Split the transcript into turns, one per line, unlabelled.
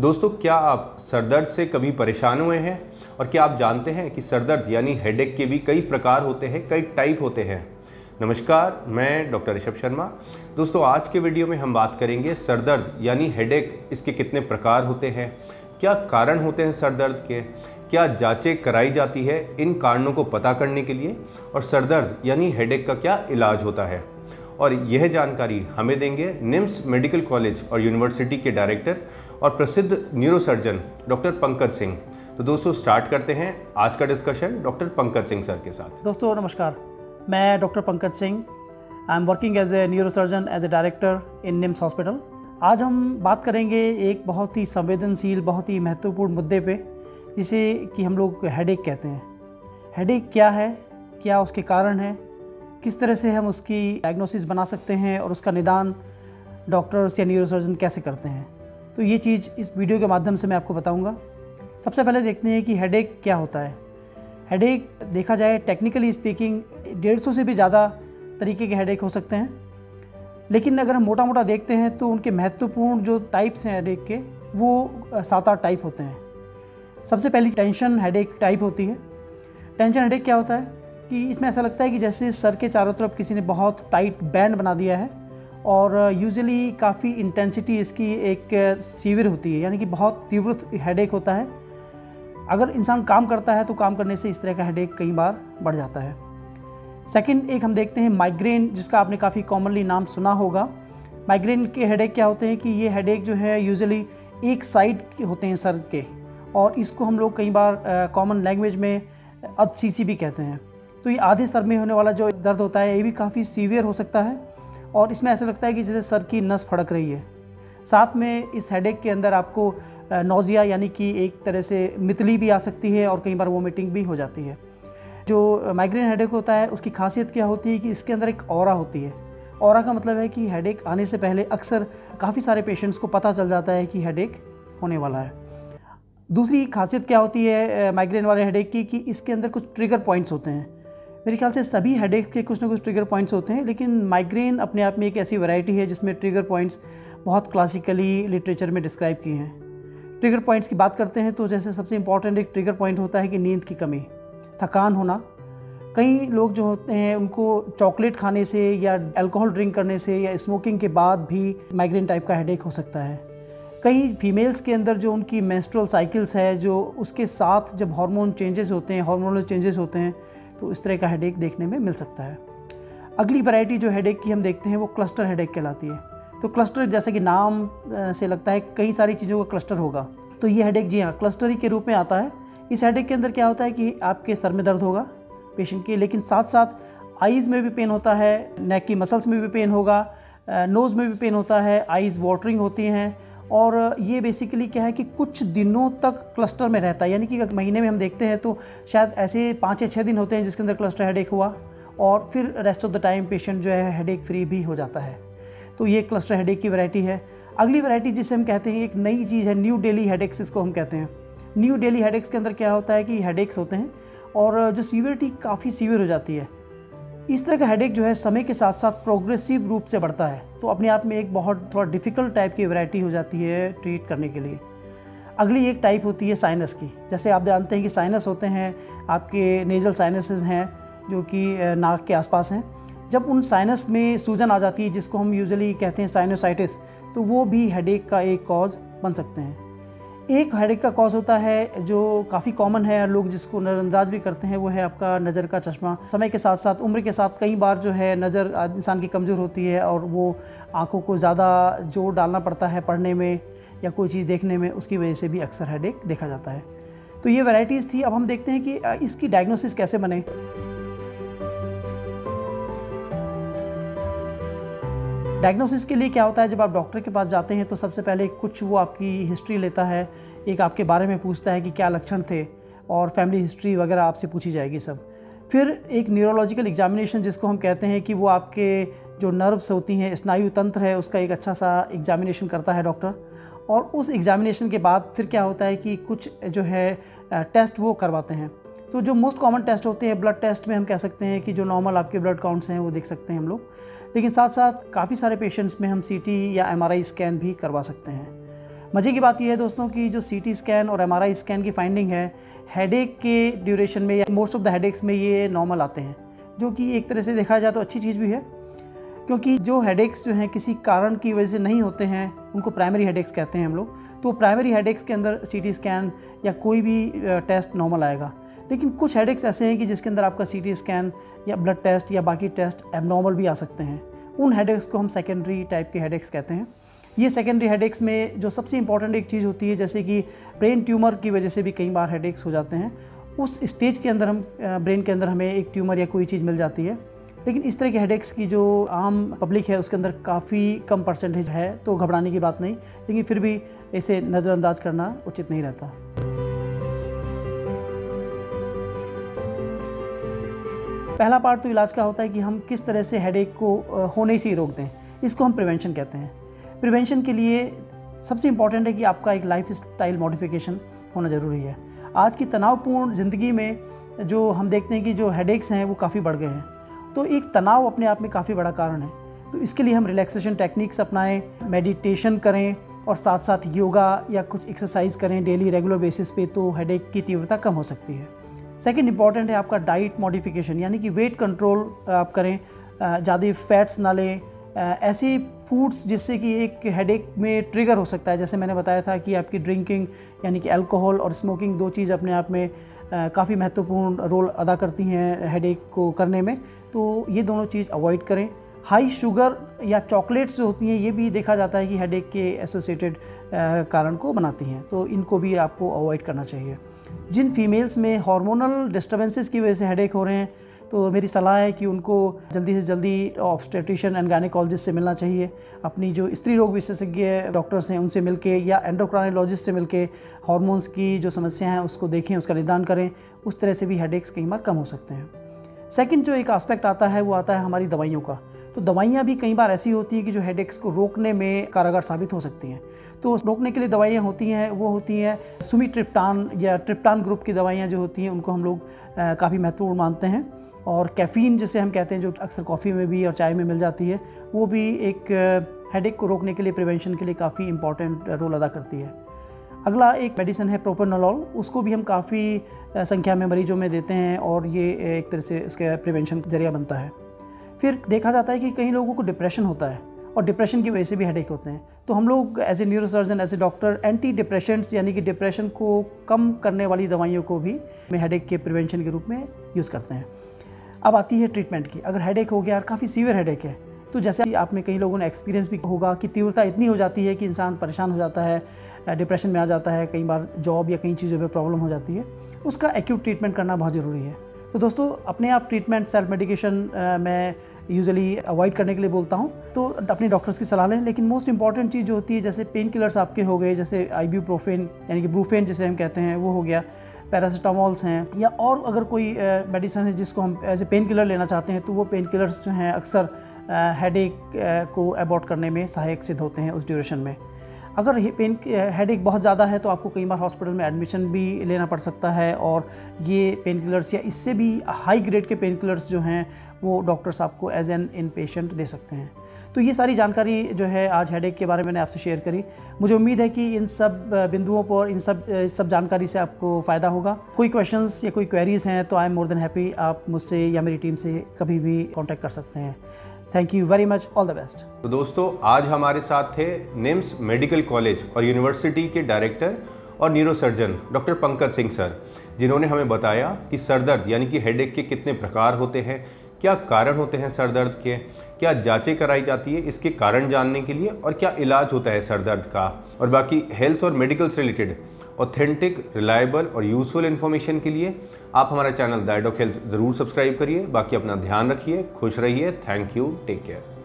दोस्तों, क्या आप सरदर्द से कभी परेशान हुए हैं? और क्या आप जानते हैं कि सरदर्द यानी हेडेक के भी कई प्रकार होते हैं, कई टाइप होते हैं? नमस्कार, मैं डॉक्टर ऋषभ शर्मा। दोस्तों, आज के वीडियो में हम बात करेंगे सरदर्द यानी हेडेक इसके कितने प्रकार होते हैं? क्या कारण होते हैं सरदर्द के? क्या जांचें कराई जाती है इन कारणों को पता करने के लिए? और सरदर्द यानी हेडेक का क्या इलाज होता है? और यह जानकारी हमें देंगे निम्स मेडिकल कॉलेज और यूनिवर्सिटी के डायरेक्टर और प्रसिद्ध न्यूरोसर्जन डॉक्टर पंकज सिंह। तो दोस्तों स्टार्ट करते हैं आज का discussion doctor Pankaj Singh sir के साथ।
दोस्तों, नमस्कार। मैं doctor Pankaj Singh. I am working as a neurosurgeon as a director in NIMS hospital आज हम बात करेंगे एक बहुत ही संवेदनशील, बहुत ही महत्वपूर्ण मुद्दे पे, जिसे कि हम लोग हेडेक कहते हैं। हेडेक क्या है? क्या उसके कारण है? किस तरह से हम उसकी डायग्नोसिस बना सकते हैं और उसका निदान डॉक्टर्स या न्यूरोसर्जन कैसे करते हैं? तो ये चीज़ इस वीडियो के माध्यम से मैं आपको बताऊँगा। सबसे पहले देखते हैं कि हेडेक क्या होता है। हेडेक देखा जाए टेक्निकली स्पीकिंग डेढ़ सौ से भी ज़्यादा तरीके के हेडेक हो सकते हैं। लेकिन अगर हम मोटा मोटा देखते हैं तो उनके महत्वपूर्ण जो टाइप्स हैं हेडेक के, वो सात आठ टाइप होते हैं। सबसे पहली टेंशन हेडेक टाइप होती है। टेंशन हेडेक क्या होता है कि इसमें ऐसा लगता है कि जैसे सर के चारों तरफ़ किसी ने बहुत टाइट बैंड बना दिया है और यूजुअली काफ़ी इंटेंसिटी इसकी एक सीवियर होती है, यानी कि बहुत तीव्र हेडेक होता है। अगर इंसान काम करता है तो काम करने से इस तरह का हेडेक कई बार बढ़ जाता है। सेकंड एक हम देखते हैं माइग्रेन जिसका आपने काफ़ी कॉमनली नाम सुना होगा। माइग्रेन के हेडेक क्या होते हैं कि ये हेडेक जो है यूजुअली एक साइड के होते हैं सर के, और इसको हम लोग कई बार कॉमन लैंग्वेज में अद सी भी कहते हैं। तो ये आधे सर में होने वाला जो दर्द होता है, ये भी काफ़ी सीवियर हो सकता है। और इसमें ऐसा लगता है कि जैसे सर की नस फड़क रही है। साथ में इस हेडेक के अंदर आपको नोज़िया यानी कि एक तरह से मितली भी आ सकती है और कई बार वोमिटिंग भी हो जाती है। जो माइग्रेन हेडेक होता है, उसकी खासियत क्या होती है कि इसके अंदर एक और होती है। और का मतलब है कि हेडेक आने से पहले अक्सर काफ़ी सारे पेशेंट्स को पता चल जाता है कि हेडेक होने वाला है। दूसरी खासियत क्या होती है माइग्रेन वाले हेडेक की, कि इसके अंदर कुछ ट्रिगर पॉइंट्स होते हैं। मेरे ख्याल से सभी हेडेक के कुछ ना कुछ ट्रिगर पॉइंट्स होते हैं, लेकिन माइग्रेन अपने आप में एक ऐसी वैरायटी है जिसमें ट्रिगर पॉइंट्स बहुत क्लासिकली लिटरेचर में डिस्क्राइब किए हैं। ट्रिगर पॉइंट्स की बात करते हैं तो जैसे सबसे इंपॉर्टेंट एक ट्रिगर पॉइंट होता है कि नींद की कमी, थकान होना। कई लोग जो होते हैं, उनको चॉकलेट खाने से या अल्कोहल ड्रिंक करने से या स्मोकिंग के बाद भी माइग्रेन टाइप का हेडेक हो सकता है। कई फीमेल्स के अंदर जो उनकी मेंस्ट्रुअल साइकिल्स है, जो उसके साथ जब हार्मोन चेंजेस होते हैं हार्मोनल चेंजेस होते हैं तो इस तरह का हेडेक देखने में मिल सकता है। अगली वैरायटी जो हेडेक की हम देखते हैं वो क्लस्टर हेडेक कहलाती है। तो क्लस्टर जैसे कि नाम से लगता है कई सारी चीज़ों का क्लस्टर होगा। तो ये हेडेक जी हाँ क्लस्टर ही के रूप में आता है। इस हेडेक के अंदर क्या होता है कि आपके सर में दर्द होगा पेशेंट के, लेकिन साथ साथ आइज़ में भी पेन होता है नेक की मसल्स में भी पेन होगा नोज़ में भी पेन होता है आइज़ वाटरिंग होती हैं। और ये बेसिकली क्या है कि कुछ दिनों तक क्लस्टर में रहता है। यानी कि महीने में हम देखते हैं तो शायद ऐसे पाँच या छः दिन होते हैं जिसके अंदर क्लस्टर हेडेक हुआ और फिर rest of the time patient जो है हेडेक फ्री भी हो जाता है। तो ये क्लस्टर हेडेक की वैरायटी है। अगली वैरायटी जिसे हम कहते हैं, एक नई चीज़ है न्यू डेली हेडेक्स इसको हम कहते हैं। न्यू डेली हेडेक्स के अंदर क्या होता है कि हेडेक्स होते हैं और जो सीवियरिटी काफ़ी सीवियर हो जाती है। इस तरह का हेडेक जो है समय के साथ साथ प्रोग्रेसिव रूप से बढ़ता है। तो अपने आप में एक बहुत थोड़ा डिफ़िकल्ट टाइप की वैरायटी हो जाती है ट्रीट करने के लिए। अगली एक टाइप होती है साइनस की। जैसे आप जानते हैं कि साइनस होते हैं, आपके नेजल साइनसेस हैं, जो कि नाक के आसपास हैं। जब उन साइनस में सूजन आ जाती है, जिसको हम यूजली कहते हैं साइनोसाइटिस तो वो भी हेडेक का एक कॉज बन सकते हैं। एक हेडेक का कॉज होता है, जो काफ़ी कॉमन है लोग जिसको नज़रअंदाज भी करते हैं, वो है आपका नज़र का चश्मा। समय के साथ साथ उम्र के साथ कई बार जो है नज़र इंसान की कमज़ोर होती है और वो आँखों को ज़्यादा ज़ोर डालना पड़ता है पढ़ने में या कोई चीज़ देखने में, उसकी वजह से भी अक्सर हेडेक देखा जाता है। तो ये वैराइटीज़ थी। अब हम देखते हैं कि इसकी डायग्नोसिस कैसे बने। डायग्नोसिस के लिए क्या होता है, जब आप डॉक्टर के पास जाते हैं तो सबसे पहले कुछ वो आपकी हिस्ट्री लेता है, एक आपके बारे में पूछता है कि क्या लक्षण थे, और फैमिली हिस्ट्री वगैरह आपसे पूछी जाएगी सब। फिर एक न्यूरोलॉजिकल एग्जामिनेशन जिसको हम कहते हैं कि वो आपके जो नर्व्स होती हैं, स्नायु तंत्र है, उसका एक अच्छा सा एग्जामिनेशन करता है डॉक्टर और उस एग्जामिनेशन के बाद फिर क्या होता है कि कुछ जो है टेस्ट वो करवाते हैं। तो जो मोस्ट कॉमन टेस्ट होते हैं ब्लड टेस्ट में हम कह सकते हैं कि जो नॉर्मल आपके ब्लड काउंट्स हैं, वो देख सकते हैं हम लोग। लेकिन साथ साथ काफ़ी सारे पेशेंट्स में हम सीटी या एमआरआई स्कैन भी करवा सकते हैं। मज़े की बात यह है दोस्तों कि जो सीटी स्कैन और एमआरआई स्कैन की फाइंडिंग है हेडेक के ड्यूरेशन में या मोस्ट ऑफ़ द हेडेक्स में ये नॉर्मल आते हैं। जो कि एक तरह से देखा जाए तो अच्छी चीज़ भी है। क्योंकि जो हेडेक्स जो हैं किसी कारण की वजह से नहीं होते हैं, उनको प्राइमरी हेडेक्स कहते हैं हम लोग तो प्राइमरी हेडेक्स के अंदर सीटी स्कैन या कोई भी टेस्ट नॉर्मल आएगा। लेकिन कुछ हेडेक्स ऐसे हैं कि जिसके अंदर आपका सीटी स्कैन या ब्लड टेस्ट या बाकी टेस्ट एबनॉर्मल भी आ सकते हैं। उन हेडेक्स को हम सेकेंडरी टाइप के हेडेक्स कहते हैं। ये सेकेंडरी हेडेक्स में जो सबसे इंपॉर्टेंट एक चीज़ होती है, जैसे कि ब्रेन ट्यूमर की वजह से भी कई बार हेडेक्स हो जाते हैं। उस स्टेज के अंदर हम ब्रेन के अंदर हमें एक ट्यूमर या कोई चीज़ मिल जाती है। लेकिन इस तरह के हेडेक्स की जो आम पब्लिक है, उसके अंदर काफ़ी कम परसेंटेज है तो घबराने की बात नहीं। लेकिन फिर भी इसे नज़रअंदाज करना उचित नहीं रहता। पहला पार्ट तो इलाज का होता है कि हम किस तरह से हेडेक को होने से ही रोक दें। इसको हम प्रिवेंशन कहते हैं। प्रिवेंशन के लिए सबसे इंपॉर्टेंट है कि आपका एक लाइफ स्टाइल मॉडिफिकेशन होना ज़रूरी है। आज की तनावपूर्ण ज़िंदगी में जो हम देखते हैं कि जो हेडेक्स हैं, वो काफ़ी बढ़ गए हैं। तो एक तनाव अपने आप में काफ़ी बड़ा कारण है। तो इसके लिए हम रिलैक्सेशन टेक्निक्स अपनाएँ मेडिटेशन करें और साथ साथ योगा या कुछ एक्सरसाइज करें डेली रेगुलर बेसिस पे तो हेडेक की तीव्रता कम हो सकती है। सेकेंड इंपॉर्टेंट है आपका डाइट मॉडिफिकेशन यानी कि वेट कंट्रोल आप करें ज़्यादा फैट्स ना लें। ऐसी फूड्स जिससे कि एक हेडेक में ट्रिगर हो सकता है। जैसे मैंने बताया था कि आपकी ड्रिंकिंग यानी कि अल्कोहल और स्मोकिंग दो चीज़ अपने आप में काफ़ी महत्वपूर्ण रोल अदा करती हैं हेडेक को करने में। तो ये दोनों चीज़ अवॉइड करें। हाई शुगर या चॉकलेट्स जो होती हैं, ये भी देखा जाता है कि हेडेक के एसोसिएटेड कारण को बनाती हैं। तो इनको भी आपको अवॉइड करना चाहिए। जिन फीमेल्स में हार्मोनल डिस्टर्बेंसेस की वजह से हेडेक हो रहे हैं तो मेरी सलाह है कि उनको जल्दी से जल्दी ऑब्स्टेट्रिशियन एंड गायनिकोलॉजिस्ट से मिलना चाहिए। अपनी जो स्त्री रोग विशेषज्ञ डॉक्टर्स हैं, उनसे मिलके या एंडोक्राइनोलॉजिस्ट से मिलके हार्मोन्स की जो समस्या हैं, उसको देखें, उसका निदान करें। उस तरह से भी हेडेक्स कई बार कम हो सकते हैं। सेकेंड जो एक आस्पेक्ट आता है, वो आता है हमारी दवाइयों का। तो दवाइयाँ भी कई बार ऐसी होती हैं कि जो हेडेक्स को रोकने में कारगर साबित हो सकती हैं। तो रोकने के लिए दवाइयाँ होती हैं, वो होती हैं सुमी ट्रिप्टान या ट्रिप्टान ग्रुप की दवाइयाँ जो होती हैं, उनको हम लोग काफ़ी महत्वपूर्ण मानते हैं। और कैफ़ीन जिसे हम कहते हैं, जो अक्सर कॉफ़ी में भी और चाय में मिल जाती है, वो भी एक हेडेक को रोकने के लिए प्रिवेंशन के लिए काफ़ी इंपॉर्टेंट रोल अदा करती है। अगला एक मेडिसिन है प्रोपरनोलॉल उसको भी हम काफ़ी संख्या में मरीजों में देते हैं और ये एक तरह से इसका प्रिवेंशन ज़रिया बनता है। फिर देखा जाता है कि कई लोगों को डिप्रेशन होता है और डिप्रेशन की वजह से भी हेडेक होते हैं। तो हम लोग as a neurosurgeon as a doctor antidepressants यानी कि डिप्रेशन को कम करने वाली दवाइयों को भी हेडेक के प्रिवेंशन के रूप में यूज़ करते हैं। अब आती है ट्रीटमेंट की। अगर हेडेक हो गया, और काफ़ी सीवियर हेडेक है तो जैसे आप में कई लोगों ने एक्सपीरियंस भी होगा कि तीव्रता इतनी हो जाती है कि इंसान परेशान हो जाता है डिप्रेशन में आ जाता है, कई बार जॉब या कई चीज़ों पे प्रॉब्लम हो जाती है। उसका एक्यूट ट्रीटमेंट करना बहुत ज़रूरी है। तो दोस्तों, अपने आप ट्रीटमेंट सेल्फ मेडिकेशन मैं यूजुअली अवॉइड करने के लिए बोलता हूँ। तो अपने डॉक्टर्स की सलाह लें, लेकिन मोस्ट इंपॉर्टेंट चीज़ जो होती है, जैसे पेन किलर्स आपके हो गए, जैसे आई यानी कि ब्रूफेन जैसे हम कहते हैं, वो हो गया। पैरासीटामॉल्स हैं, या और अगर कोई मेडिसन है जिसको हम एज ए पेन किलर लेना चाहते हैं तो वो पेन किलर्स जो हैं अक्सर हेडेक को अबॉट करने में सहायक सिद्ध होते हैं उस ड्यूरेशन में। अगर पेन हेडेक बहुत ज़्यादा है तो आपको कई बार हॉस्पिटल में एडमिशन भी लेना पड़ सकता है और ये पेन किलर्स या इससे भी हाई ग्रेड के पेन किलर्स जो हैं, वो डॉक्टर्स आपको एज एन इन पेशेंट दे सकते हैं। तो ये सारी जानकारी जो है आज हेडेक के बारे में मैंने आपसे शेयर करी। मुझे उम्मीद है कि इन सब बिंदुओं पर, इन सब इस सब जानकारी से आपको फ़ायदा होगा। कोई क्वेश्चंस या कोई क्वेरीज़ हैं तो I am more than happy आप मुझसे या मेरी टीम से कभी भी कॉन्टैक्ट कर सकते हैं। Thank you very much all the best
तो दोस्तों, आज हमारे साथ थे निम्स मेडिकल कॉलेज और यूनिवर्सिटी के डायरेक्टर और neurosurgeon doctor Pankaj Singh sir, जिन्होंने हमें बताया कि सरदर्द यानी कि हेडेक के कितने प्रकार होते हैं, क्या कारण होते हैं सर दर्द के, क्या जांचें कराई जाती है, इसके कारण जानने के लिए और क्या इलाज होता है सर दर्द का। और बाकी हेल्थ और मेडिकल से रिलेटेड ऑथेंटिक रिलायबल और यूजफुल इन्फॉर्मेशन के लिए आप हमारा चैनल डायडॉक हेल्थ ज़रूर सब्सक्राइब करिए। बाकी अपना ध्यान रखिए, खुश रहिए। Thank you take care